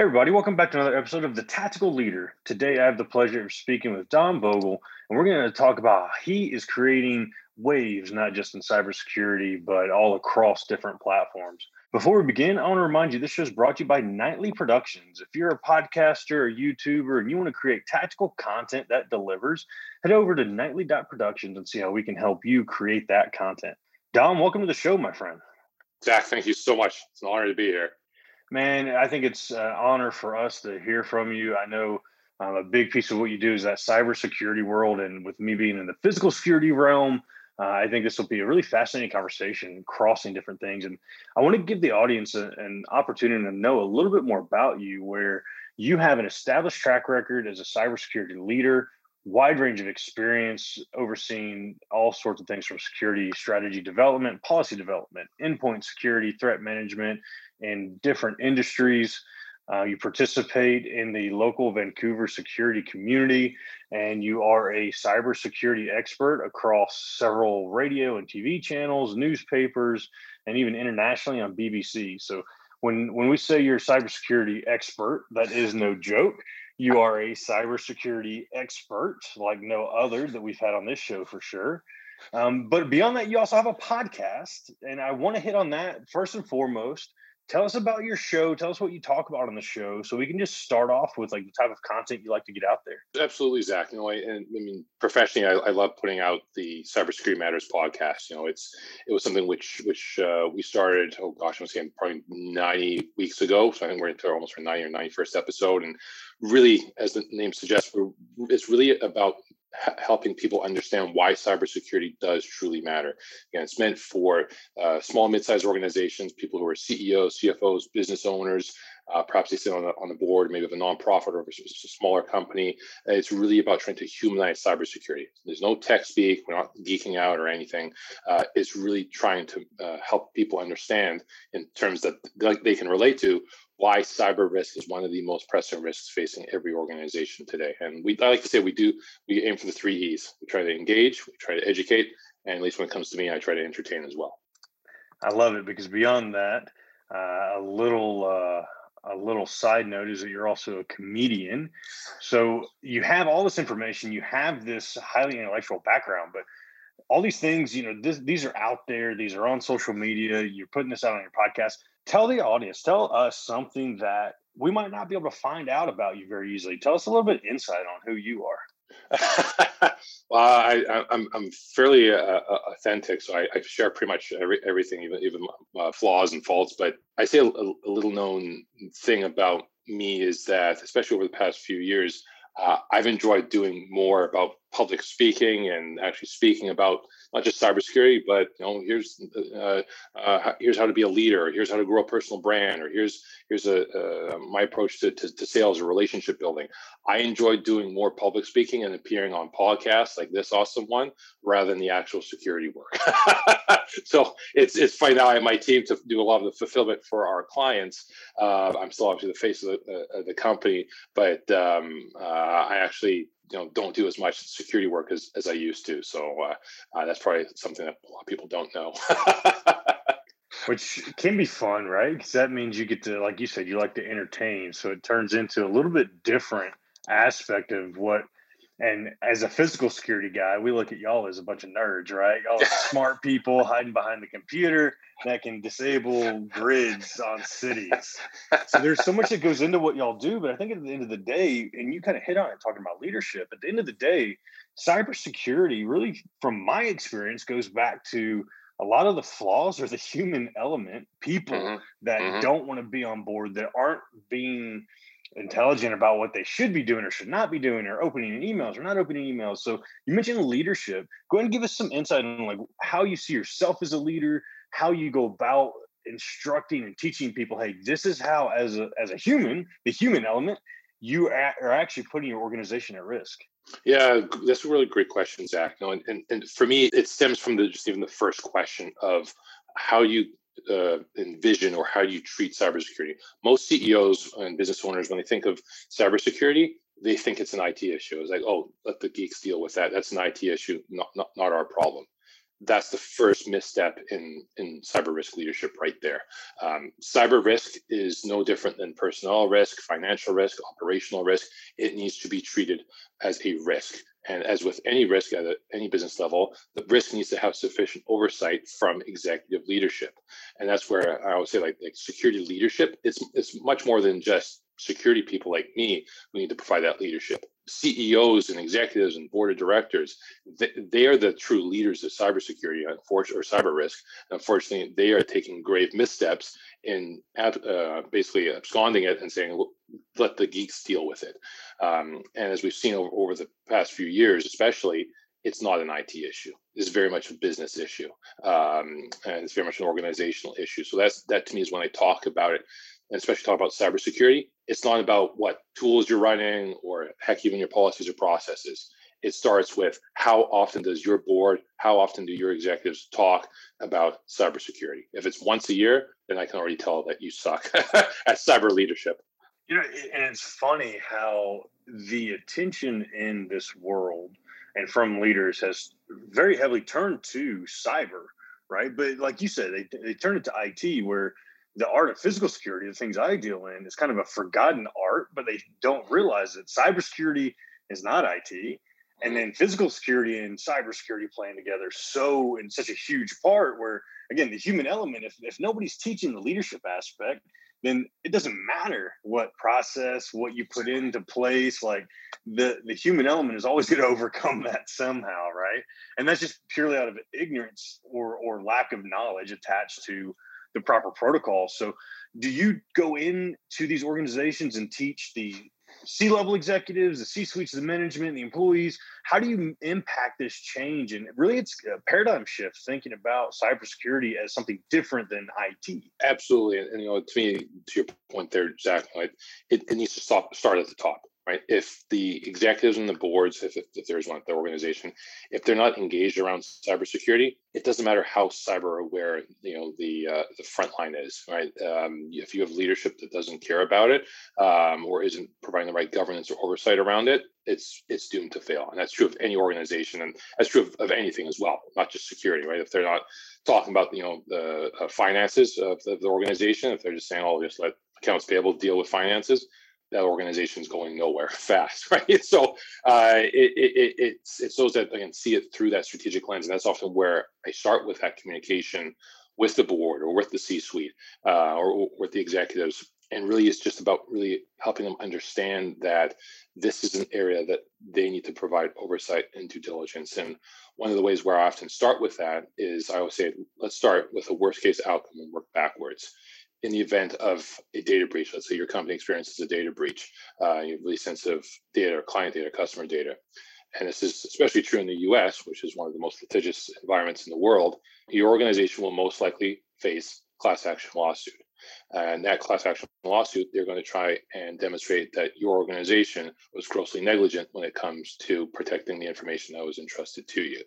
Everybody, welcome back to another episode of The Tactical Leader. Today, I have the pleasure of speaking with Dom Vogel, and we're going to talk about how he is creating waves, not just in cybersecurity, but all across different platforms. Before we begin, I want to remind you this show is brought to you by Nightly Productions. If you're a podcaster or YouTuber and you want to create tactical content that delivers, head over to nightly.productions and see how we can help you create that content. Dom, welcome to the show, my friend. Zach, thank you so much. It's an honor to be here. Man, I think it's an honor for us to hear from you. I know um, a big piece of what you do is that cybersecurity world, and with me being in the physical security realm, uh, I think this will be a really fascinating conversation, crossing different things. And I want to give the audience a, an opportunity to know a little bit more about you, where you have an established track record as a cybersecurity leader, wide range of experience overseeing all sorts of things from security strategy development, policy development, endpoint security, threat management, in different industries. Uh, you participate in the local Vancouver security community, and you are a cybersecurity expert across several radio and TV channels, newspapers, and even internationally on BBC. So, when when we say you're a cybersecurity expert, that is no joke. You are a cybersecurity expert like no other that we've had on this show for sure. Um, but beyond that, you also have a podcast, and I want to hit on that first and foremost tell us about your show tell us what you talk about on the show so we can just start off with like the type of content you like to get out there. Absolutely zach you know I, and i mean professionally I, I, love putting out the cybersecurity matters podcast you know it's it was something which which uh, we started oh gosh i'm saying probably 90 weeks ago so i think we're into almost our 90 or 91st episode and really as the name suggests it's really about helping people understand why cybersecurity does truly matter. Again, it's meant for uh, small, mid-sized organizations, people who are CEOs, CFOs, business owners. Uh, perhaps they sit on the, on the board, maybe of a nonprofit or a smaller company. It's really about trying to humanize cybersecurity. There's no tech speak. We're not geeking out or anything. Uh, it's really trying to uh, help people understand in terms that they can relate to why cyber risk is one of the most pressing risks facing every organization today. And we I like to say we do we aim for the three E's. We try to engage, we try to educate, and at least when it comes to me, I try to entertain as well. I love it because beyond that, uh, a little uh, a little side note is that you're also a comedian. So you have all this information, you have this highly intellectual background, but all these things, you know, this, these are out there, these are on social media, you're putting this out on your podcast tell the audience, tell us something that we might not be able to find out about you very easily. Tell us a little bit insight on who you are. well, I, am fairly uh, uh, authentic, so I, I, share pretty much every, everything, even even uh, flaws and faults. But I say a, a, little known thing about me is that, especially over the past few years, uh, I've enjoyed doing more about public speaking and actually speaking about not just cybersecurity, but you know, here's uh, uh, here's how to be a leader, here's how to grow a personal brand, or here's here's a uh, my approach to, to, to, sales or relationship building. I enjoy doing more public speaking and appearing on podcasts like this awesome one, rather than the actual security work. so it's it's fine now. I have my team to do a lot of the fulfillment for our clients. Uh, I'm still obviously the face of the, uh, the company, but um, uh, I actually you know don't do as much security work as, as I used to. So uh, uh, that's probably something that a lot of people don't know. Which can be fun, right? Because that means you get to, like you said, you like to entertain. So it turns into a little bit different aspect of what and as a physical security guy, we look at y'all as a bunch of nerds, right? All smart people hiding behind the computer that can disable grids on cities. So there's so much that goes into what y'all do. But I think at the end of the day, and you kind of hit on it talking about leadership, at the end of the day, cybersecurity really, from my experience, goes back to a lot of the flaws are the human element, people mm-hmm. that mm-hmm. don't want to be on board, that aren't being intelligent about what they should be doing or should not be doing or opening emails or not opening emails so you mentioned leadership go ahead and give us some insight on like how you see yourself as a leader how you go about instructing and teaching people hey this is how as a as a human the human element you are actually putting your organization at risk? Yeah, that's a really great question, Zach. No, and, and, and for me, it stems from the just even the first question of how you uh, envision or how you treat cybersecurity. Most CEOs and business owners, when they think of cybersecurity, they think it's an IT issue. It's like, oh, let the geeks deal with that. That's an IT issue, not not, not our problem that's the first misstep in in cyber risk leadership right there. Um, cyber risk is no different than personnel risk, financial risk, operational risk. It needs to be treated as a risk. And as with any risk at any business level, the risk needs to have sufficient oversight from executive leadership. And that's where I always say, like, like security leadership, it's it's much more than just security people like me who need to provide that leadership. CEOs and executives and board of directors, they, they are the true leaders of cybersecurity, unfortunately, or cyber risk. Unfortunately, they are taking grave missteps in uh, basically absconding it and saying, let the geeks deal with it. Um, and as we've seen over, over the past few years, especially, it's not an IT issue. It's very much a business issue, um, and it's very much an organizational issue. So that's that to me is when I talk about it especially talk about cybersecurity, it's not about what tools you're running or heck, even your policies or processes. It starts with how often does your board, how often do your executives talk about cybersecurity? If it's once a year, then I can already tell that you suck at cyber leadership. You know, and it's funny how the attention in this world and from leaders has very heavily turned to cyber, right? But like you said, they, they turn it to IT where the art of physical security, the things I deal in, is kind of a forgotten art, but they don't realize that cybersecurity is not IT. And then physical security and cybersecurity playing together so in such a huge part where again the human element, if, if nobody's teaching the leadership aspect, then it doesn't matter what process, what you put into place. Like the the human element is always going to overcome that somehow, right? And that's just purely out of ignorance or or lack of knowledge attached to the proper protocol. So, do you go into these organizations and teach the C-level executives, the C-suites, the management, the employees? How do you impact this change? And really, it's a paradigm shift thinking about cybersecurity as something different than IT. Absolutely, and you know, to me, to your point there, Zach, it, it needs to stop, start at the top right? If the executives and the boards, if, if, if there's one at the organization, if they're not engaged around cybersecurity, it doesn't matter how cyber aware you know the uh, the front line is, right? Um, if you have leadership that doesn't care about it um, or isn't providing the right governance or oversight around it, it's it's doomed to fail. And that's true of any organization, and that's true of, of anything as well, not just security, right? If they're not talking about you know the uh, finances of the, the organization, if they're just saying, "Oh, just let accounts payable deal with finances," that organization is going nowhere fast, right? So uh, it, it, it's it's those that again see it through that strategic lens, and that's often where I start with that communication with the board or with the C-suite uh, or with the executives, and really it's just about really helping them understand that this is an area that they need to provide oversight and due diligence. And one of the ways where I often start with that is I always say, let's start with a worst case outcome and work backwards in the event of a data breach, let's say your company experiences a data breach, uh, you really sensitive data, client data, customer data. And this is especially true in the US, which is one of the most litigious environments in the world. Your organization will most likely face class action lawsuit. And that class action lawsuit, they're going to try and demonstrate that your organization was grossly negligent when it comes to protecting the information that was entrusted to you.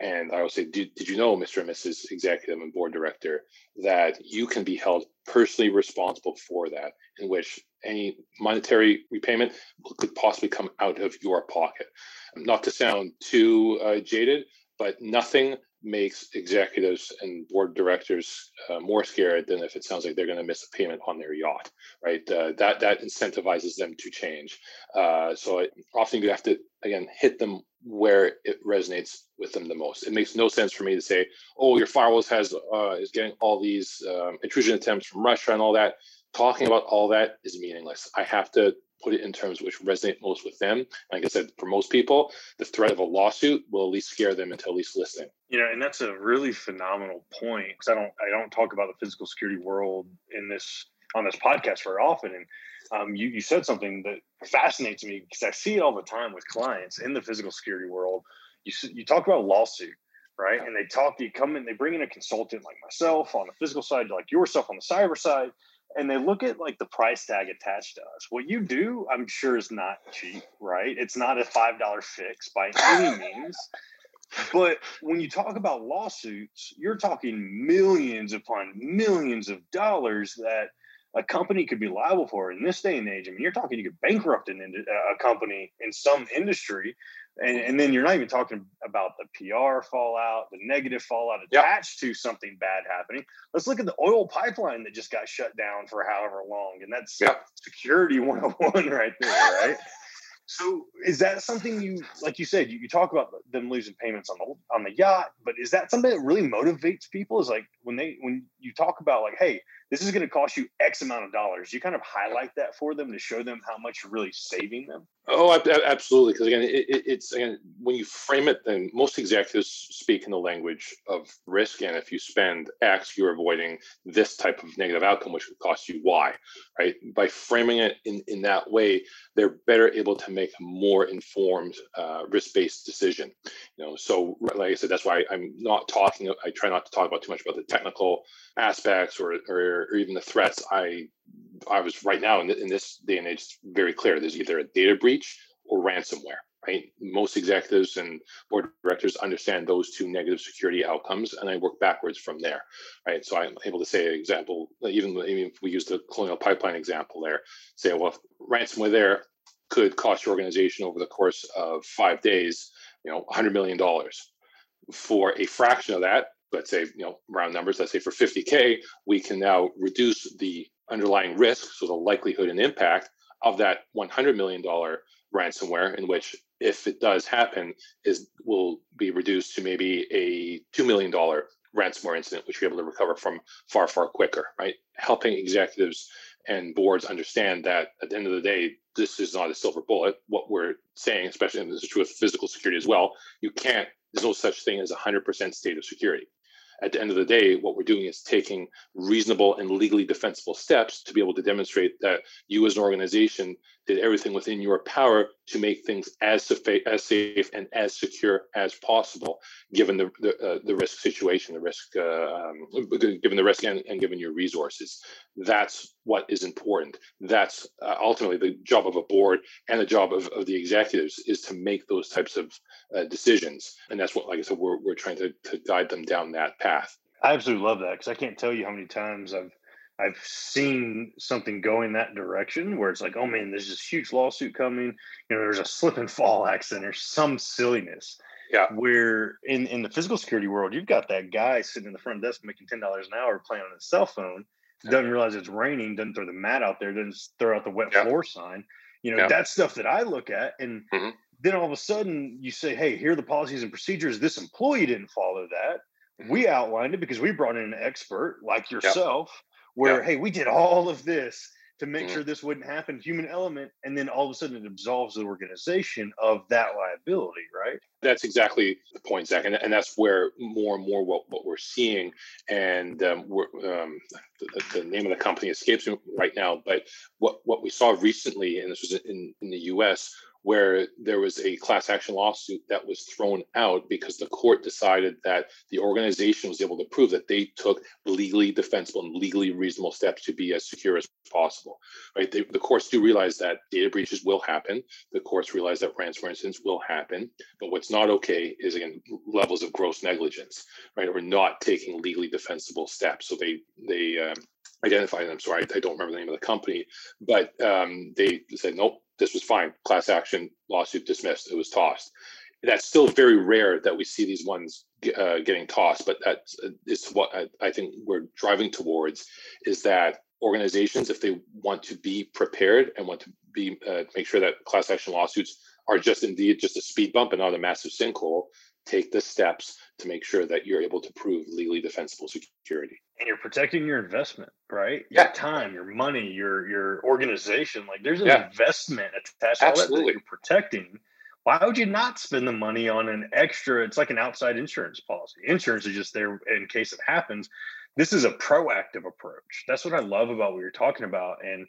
And I will say, did, did you know, Mr. and Mrs. Executive and Board Director, that you can be held personally responsible for that, in which any monetary repayment could possibly come out of your pocket? Not to sound too uh, jaded, but nothing makes executives and board directors uh, more scared than if it sounds like they're going to miss a payment on their yacht, right? Uh, that that incentivizes them to change. Uh, so it, often you have to again hit them where it resonates with them the most. It makes no sense for me to say, "Oh, your firewalls has uh, is getting all these um, intrusion attempts from Russia and all that." Talking about all that is meaningless. I have to put it in terms which resonate most with them. Like I said, for most people, the threat of a lawsuit will at least scare them into at least listening. You know, and that's a really phenomenal point because I don't I don't talk about the physical security world in this on this podcast very often. And um, you you said something that fascinates me because I see it all the time with clients in the physical security world. You you talk about lawsuit. Right. And they talk, you come in, they bring in a consultant like myself on the physical side, like yourself on the cyber side, and they look at like the price tag attached to us. What you do, I'm sure, is not cheap, right? It's not a five dollar fix by any means. But when you talk about lawsuits, you're talking millions upon millions of dollars that a company could be liable for in this day and age. I mean, you're talking you could bankrupt an, uh, a company in some industry and, and then you're not even talking about the PR fallout, the negative fallout attached yep. to something bad happening. Let's look at the oil pipeline that just got shut down for however long. And that's yep. security 101 right there, right? So is that something you like you said, you, you talk about them losing payments on the on the yacht, but is that something that really motivates people? Is like when they when you talk about like, hey, this is going to cost you X amount of dollars. You kind of highlight that for them to show them how much you're really saving them. Oh, absolutely. Because again, it, it's again when you frame it, then most executives speak in the language of risk. And if you spend X, you're avoiding this type of negative outcome, which would cost you Y. Right? By framing it in in that way, they're better able to make a more informed, uh, risk-based decision. You know, so like I said, that's why I'm not talking. I try not to talk about too much about the technical aspects or, or, or even the threats, I I was right now in, in this day and age it's very clear. There's either a data breach or ransomware. Right. Most executives and board directors understand those two negative security outcomes, and I work backwards from there. Right. So I'm able to say, an example, even, even if we use the colonial pipeline example there, say, well, ransomware there could cost your organization over the course of five days, you know, $100 million. For a fraction of that, let's say, you know, round numbers, let's say for 50K, we can now reduce the underlying risk, so the likelihood and impact of that $100 million ransomware, in which if it does happen, is will be reduced to maybe a $2 million ransomware incident, which we're able to recover from far, far quicker, right? Helping executives and boards understand that at the end of the day, this is not a silver bullet. What we're saying, especially and this is true of physical security as well, you can't, there's no such thing as 100% state of security at the end of the day, what we're doing is taking reasonable and legally defensible steps to be able to demonstrate that you as an organization did everything within your power to make things as safe, as safe and as secure as possible, given the the, uh, the risk situation, the risk, uh, um, given the risk, and, and, given your resources. That's what is important. That's uh, ultimately the job of a board and the job of, of the executives is to make those types of uh, decisions, and that's what, like I said, we're we're trying to to guide them down that path. I absolutely love that because I can't tell you how many times I've I've seen something go in that direction where it's like, oh man, there's this huge lawsuit coming. You know, there's a slip and fall accident or some silliness. Yeah. Where in, in the physical security world, you've got that guy sitting in the front desk making ten dollars an hour playing on his cell phone, doesn't realize it's raining, doesn't throw the mat out there, doesn't throw out the wet yeah. floor sign. You know, yeah. that's stuff that I look at. And mm-hmm. then all of a sudden you say, Hey, here are the policies and procedures. This employee didn't follow that. Mm-hmm. We outlined it because we brought in an expert like yourself where yeah. hey we did all of this to make mm. sure this wouldn't happen human element and then all of a sudden it absolves the organization of that liability right that's exactly the point zach and, and that's where more and more what, what we're seeing and um, we're, um, the, the, name of the company escapes me right now but what, what we saw recently and this was in, in the us where there was a class action lawsuit that was thrown out because the court decided that the organization was able to prove that they took legally defensible and legally reasonable steps to be as secure as possible. Right? They, the courts do realize that data breaches will happen. The courts realize that ransomware incidents will happen. But what's not okay is again levels of gross negligence, right? Or not taking legally defensible steps. So they they um, identify them. Sorry, I, I, don't remember the name of the company, but um, they said nope this was fine. Class action lawsuit dismissed. It was tossed. That's still very rare that we see these ones uh, getting tossed, but that is what I, I think we're driving towards is that organizations, if they want to be prepared and want to be uh, make sure that class action lawsuits are just indeed just a speed bump and not a massive sinkhole, take the steps to make sure that you're able to prove legally defensible security and you're protecting your investment, right? Yeah. Your time, your money, your your organization. Like there's an yeah. investment attached to that that you're protecting. Why would you not spend the money on an extra? It's like an outside insurance policy. Insurance is just there in case it happens. This is a proactive approach. That's what I love about what you're talking about. And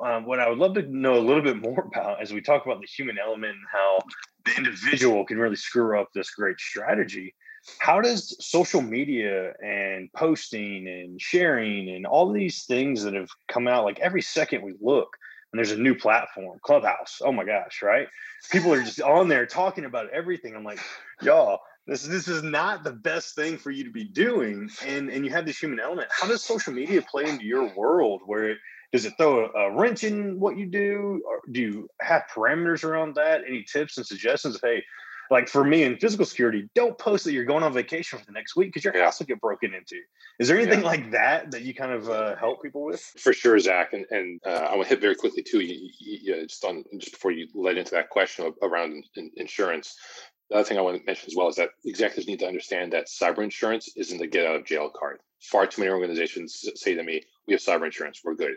um, what I would love to know a little bit more about as we talk about the human element and how the individual can really screw up this great strategy. How does social media and posting and sharing and all these things that have come out like every second we look and there's a new platform clubhouse oh my gosh right? People are just on there talking about everything. I'm like y'all this this is not the best thing for you to be doing. And and you have this human element. How does social media play into your world where it does it throw a, a wrench in what you do or do you have parameters around that any tips and suggestions of hey like for me in physical security, don't post that you're going on vacation for the next week because your house will get broken into. Is there anything yeah. like that that you kind of uh, help people with? For sure, Zach, and, and uh, I want to hit very quickly too. You, you, just on just before you led into that question around insurance. The other thing I want to mention as well is that executives need to understand that cyber insurance isn't a get out of jail card. Far too many organizations say to me, "We have cyber insurance, we're good."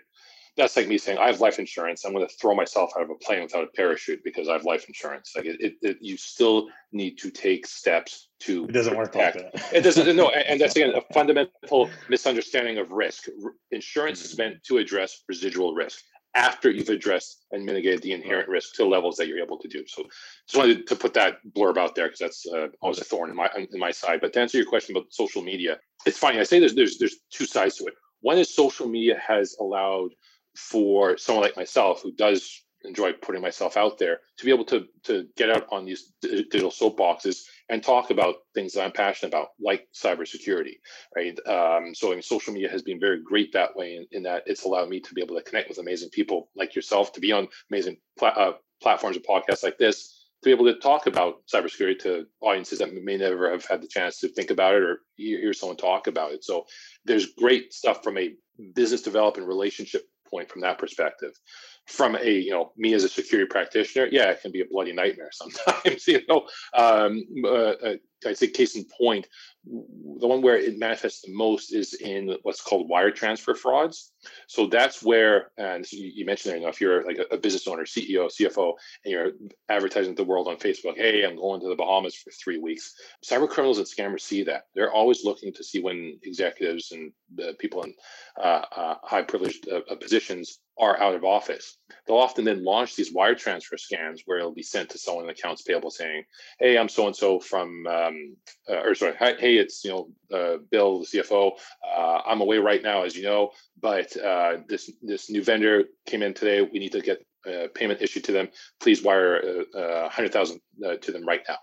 That's like me saying I have life insurance. I'm going to throw myself out of a plane without a parachute because I have life insurance. Like it, it, it you still need to take steps to. It doesn't work like that. it doesn't. No, and that's again a fundamental misunderstanding of risk. Insurance mm-hmm. is meant to address residual risk after you've addressed and mitigated the inherent risk to levels that you're able to do. So, just wanted to put that blurb out there because that's uh, always a thorn in my in my side. But to answer your question about social media, it's funny. I say there's there's there's two sides to it. One is social media has allowed for someone like myself who does enjoy putting myself out there to be able to to get out on these digital soapboxes and talk about things that I'm passionate about, like cybersecurity, right? Um, so I mean, social media has been very great that way, in, in, that it's allowed me to be able to connect with amazing people like yourself, to be on amazing pla- uh, platforms and podcasts like this, to be able to talk about cybersecurity to audiences that may never have had the chance to think about it or hear someone talk about it. So there's great stuff from a business development relationship point from that perspective. From a, you know, me as a security practitioner, yeah, it can be a bloody nightmare sometimes. you know, um, uh, uh I'd say case in point, the one where it manifests the most is in what's called wire transfer frauds. So that's where, and you, mentioned there, you know, if you're like a, business owner, CEO, CFO, and you're advertising to the world on Facebook, hey, I'm going to the Bahamas for three weeks. Cyber criminals and scammers see that. They're always looking to see when executives and the people in uh, uh, high privileged uh, positions are out of office. They'll often then launch these wire transfer scams where it'll be sent to someone in accounts payable saying, "Hey, I'm so and so from," um, uh, or sorry, "Hey, it's you know uh, Bill, the CFO. Uh, I'm away right now, as you know, but uh, this this new vendor came in today. We need to get a payment issued to them. Please wire uh, a hundred thousand uh, to them right now."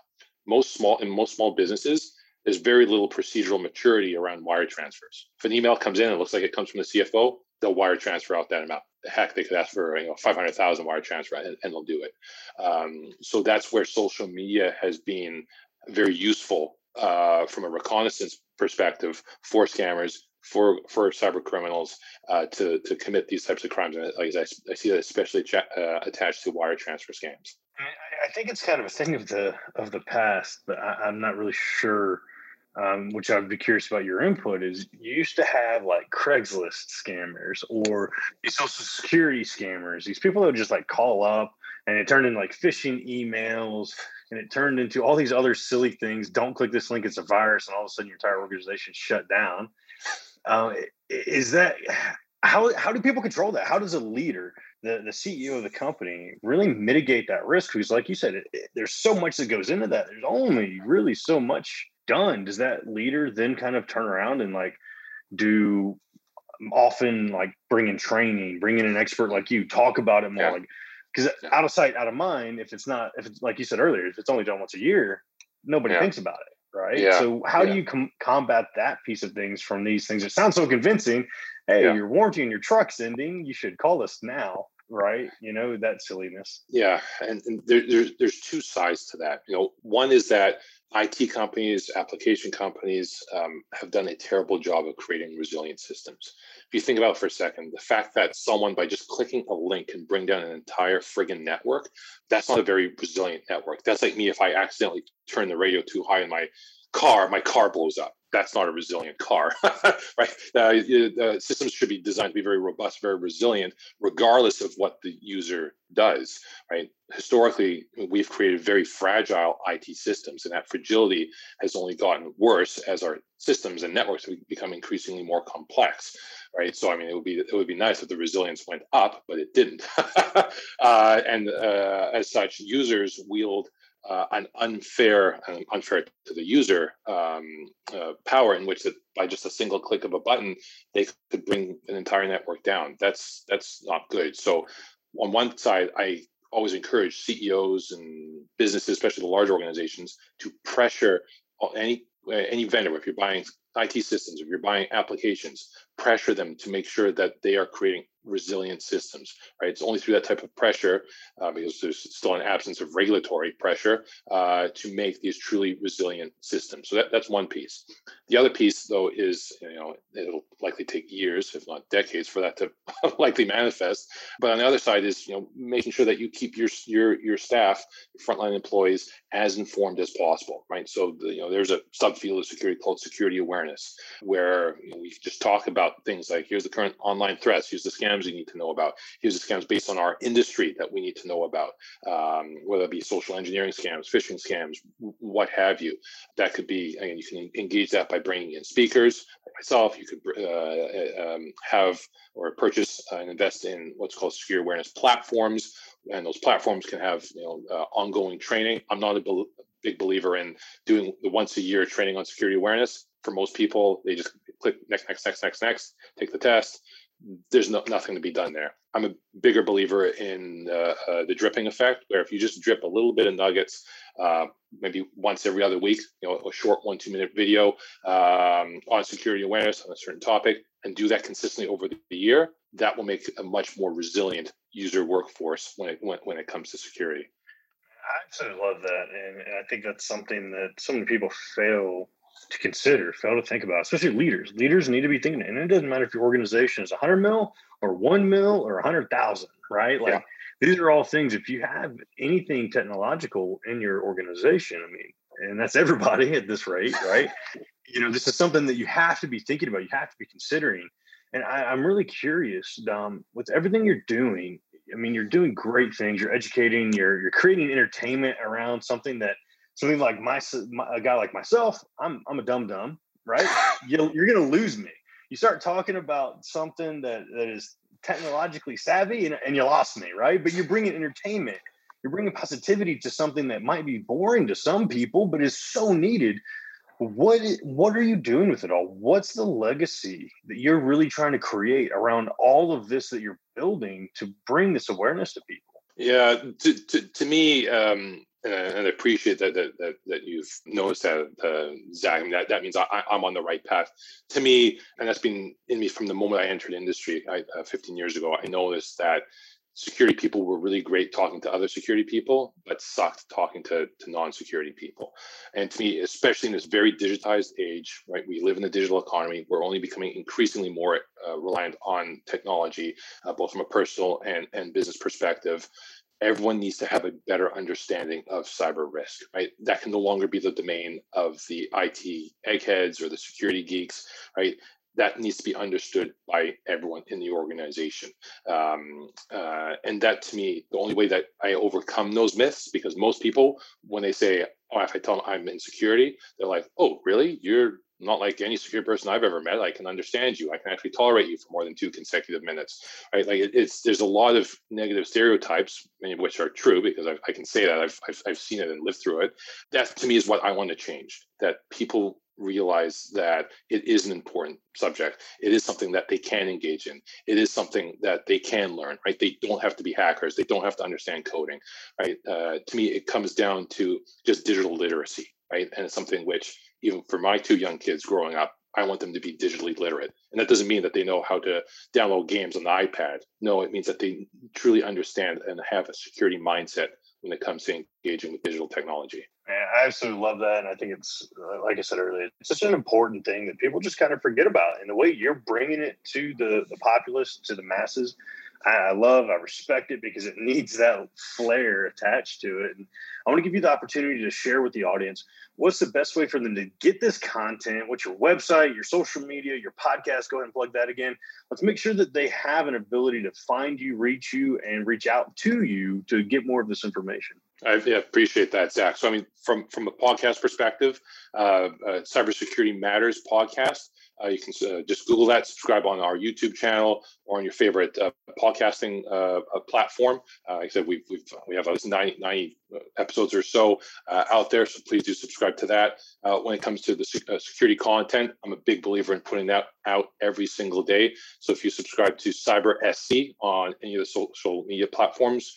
Most small in most small businesses, there's very little procedural maturity around wire transfers. If an email comes in it looks like it comes from the CFO, they'll wire transfer out that amount. Heck, they could ask for you know 500,000 wire transfer and, and, they'll do it. Um, so that's where social media has been very useful uh, from a reconnaissance perspective for scammers, for for cyber criminals uh, to to commit these types of crimes. And like I, I see that especially cha- uh, attached to wire transfer scams. I I, think it's kind of a thing of the of the past, but I, I'm not really sure um, which I'd be curious about your input, is you used to have like Craigslist scammers or these social security scammers, these people that would just like call up and it turned into like phishing emails and it turned into all these other silly things. Don't click this link, it's a virus, and all of a sudden your entire organization shut down. Uh, is that how how do people control that? How does a leader, the, the CEO of the company, really mitigate that risk? Because, like you said, it, it, there's so much that goes into that. There's only really so much done, does that leader then kind of turn around and like do often like bring in training, bring in an expert like you, talk about it more, yeah. like because out of sight, out of mind. If it's not, if it's like you said earlier, if it's only done once a year, nobody yeah. thinks about it, right? Yeah. So how do you com- combat that piece of things from these things? It sounds so convincing. Hey, your warranty and your truck's ending. You should call us now right? You know that silliness. Yeah, and, and there, there's there's two sides to that. You know, one is that IT companies, application companies um, have done a terrible job of creating resilient systems. If you think about for a second, the fact that someone by just clicking a link can bring down an entire friggin' network, that's not a very resilient network. That's like me if I accidentally turn the radio too high in my car, my car blows up that's not a resilient car, right? Uh, uh, systems should be designed to be very robust, very resilient, regardless of what the user does, right? Historically, we've created very fragile IT systems, and that fragility has only gotten worse as our systems and networks become increasingly more complex, right? So, I mean, it would be it would be nice if the resilience went up, but it didn't. uh, and uh, as such, users wield uh, an unfair and unfair to the user um, uh, power in which that by just a single click of a button they could bring an entire network down. That's that's not good. So on one side i always encourage ceos and businesses especially the large organizations to pressure any any vendor if you're buying IT systems, if you're buying applications, pressure them to make sure that they are creating resilient systems, right? It's only through that type of pressure, uh, because there's still an absence of regulatory pressure, uh, to make these truly resilient systems. So that, that's one piece. The other piece, though, is you know it'll likely take years, if not decades, for that to likely manifest. But on the other side is you know making sure that you keep your your your staff, frontline employees, as informed as possible, right? So the, you know there's a subfield of security called security awareness, where you know, we just talk about things like here's the current online threats, here's the scams you need to know about, here's the scams based on our industry that we need to know about, um, whether it be social engineering scams, phishing scams, what have you. That could be again you can engage that by bringing in speakers like myself. You could uh, um, have or purchase and invest in what's called security awareness platforms, and those platforms can have you know uh, ongoing training. I'm not a be- big believer in doing the once a year training on security awareness. For most people, they just click next, next, next, next, next, take the test. There's no, nothing to be done there. I'm a bigger believer in uh, uh, the dripping effect, where if you just drip a little bit of nuggets, uh, maybe once every other week, you know, a short one, two minute video um, on security awareness on a certain topic, and do that consistently over the year, that will make a much more resilient user workforce when it when, when it comes to security. I absolutely love that, and, and I think that's something that so many people fail to consider, fail to think about, especially leaders. Leaders need to be thinking, and it doesn't matter if your organization is 100 mil or one mil or 100,000, right? Like yeah. these are all things. If you have anything technological in your organization, I mean, and that's everybody at this rate, right? you know, this is something that you have to be thinking about. You have to be considering. And I, am really curious, Dom, with everything you're doing. I mean, you're doing great things. You're educating. You're you're creating entertainment around something that something like my, my a guy like myself. I'm I'm a dumb dumb, right? you you're gonna lose me. You start talking about something that that is technologically savvy, and, and you lost me, right? But you're bringing entertainment you're bringing positivity to something that might be boring to some people but is so needed what what are you doing with it all what's the legacy that you're really trying to create around all of this that you're building to bring this awareness to people yeah to, to, to me um and I appreciate that that that, that you've noticed that, uh, Zach. I mean, that that means I, am on the right path. To me, and that's been in me from the moment I entered industry I, uh, 15 years ago. I noticed that security people were really great talking to other security people, but sucked talking to, to non-security people. And to me, especially in this very digitized age, right? We live in the digital economy. We're only becoming increasingly more uh, reliant on technology, uh, both from a personal and, and business perspective. Everyone needs to have a better understanding of cyber risk, right? That can no longer be the domain of the IT eggheads or the security geeks, right? that needs to be understood by everyone in the organization. Um, uh, and that to me, the only way that I overcome those myths, because most people, when they say, oh, if I tell them I'm in security, they're like, oh, really? You're not like any security person I've ever met. I can understand you. I can actually tolerate you for more than two consecutive minutes. Right? Like it, it's there's a lot of negative stereotypes, many of which are true because I, I can say that I've, I've I've seen it and lived through it. That to me is what I want to change. That people realize that it is an important subject. It is something that they can engage in. It is something that they can learn, right? They don't have to be hackers. They don't have to understand coding, right? Uh, to me, it comes down to just digital literacy, right? And it's something which, even for my two young kids growing up, I want them to be digitally literate. And that doesn't mean that they know how to download games on the iPad. No, it means that they truly understand and have a security mindset when it comes to engaging with digital technology. I absolutely love that. And I think it's, uh, like I said earlier, it's such an important thing that people just kind of forget about. And the way you're bringing it to the, the populace, to the masses, I love, I respect it because it needs that flair attached to it. And I want to give you the opportunity to share with the audience what's the best way for them to get this content? What's your website, your social media, your podcast? Go ahead and plug that again. Let's make sure that they have an ability to find you, reach you, and reach out to you to get more of this information. I appreciate that, Zach. So, I mean, from from a podcast perspective, uh, uh, Cybersecurity Matters podcast uh, you can uh, just Google that, subscribe on our YouTube channel or on your favorite uh, podcasting uh, uh, platform. like I said, we've, we've we have 90, 90 episodes or so out there, so please do subscribe to that. when it comes to the security content, I'm a big believer in putting that out every single day. So if you subscribe to Cyber SC on any of the social media platforms,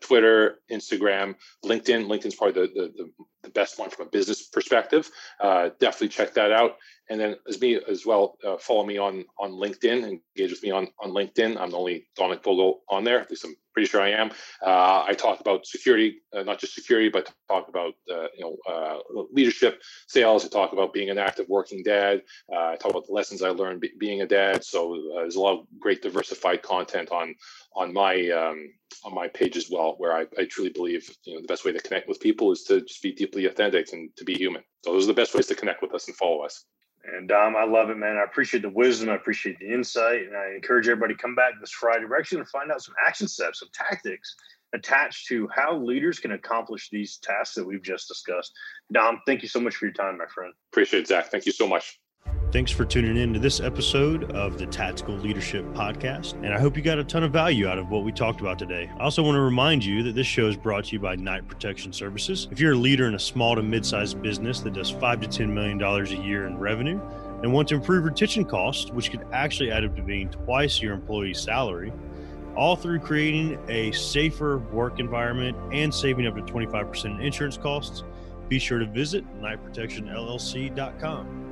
Twitter, Instagram, LinkedIn, LinkedIn's probably the, the, the the best one from a business perspective. Uh, definitely check that out. And then as me as well, uh, follow me on on LinkedIn. Engage with me on on LinkedIn. I'm the only Dominic Vogel on there. Least I'm pretty sure I am. Uh, I talk about security, uh, not just security, but talk about uh, you know uh, leadership, sales. I talk about being an active working dad. I talk about the lessons I learned be, being a dad. So there's a lot of great diversified content on on my um, on my page as well, where I, I truly believe you know the best way to connect with people is to just be deeply authentic and to be human. So those are the best ways to connect with us and follow us. And Dom, I love it, man. I appreciate the wisdom. I appreciate the insight. And I encourage everybody to come back this Friday. We're actually going to find out some action steps, some tactics attached to how leaders can accomplish these tasks that we've just discussed. Dom, thank you so much for your time, my friend. Appreciate it, Zach. Thank you so much. Thanks for tuning in to this episode of the Tactical Leadership Podcast. And I hope you got a ton of value out of what we talked about today. I also want to remind you that this show is brought to you by Knight Protection Services. If you're a leader in a small to mid sized business that does five to $10 million a year in revenue and want to improve retention costs, which could actually add up to being twice your employee's salary, all through creating a safer work environment and saving up to 25% in insurance costs, be sure to visit knightprotectionllc.com.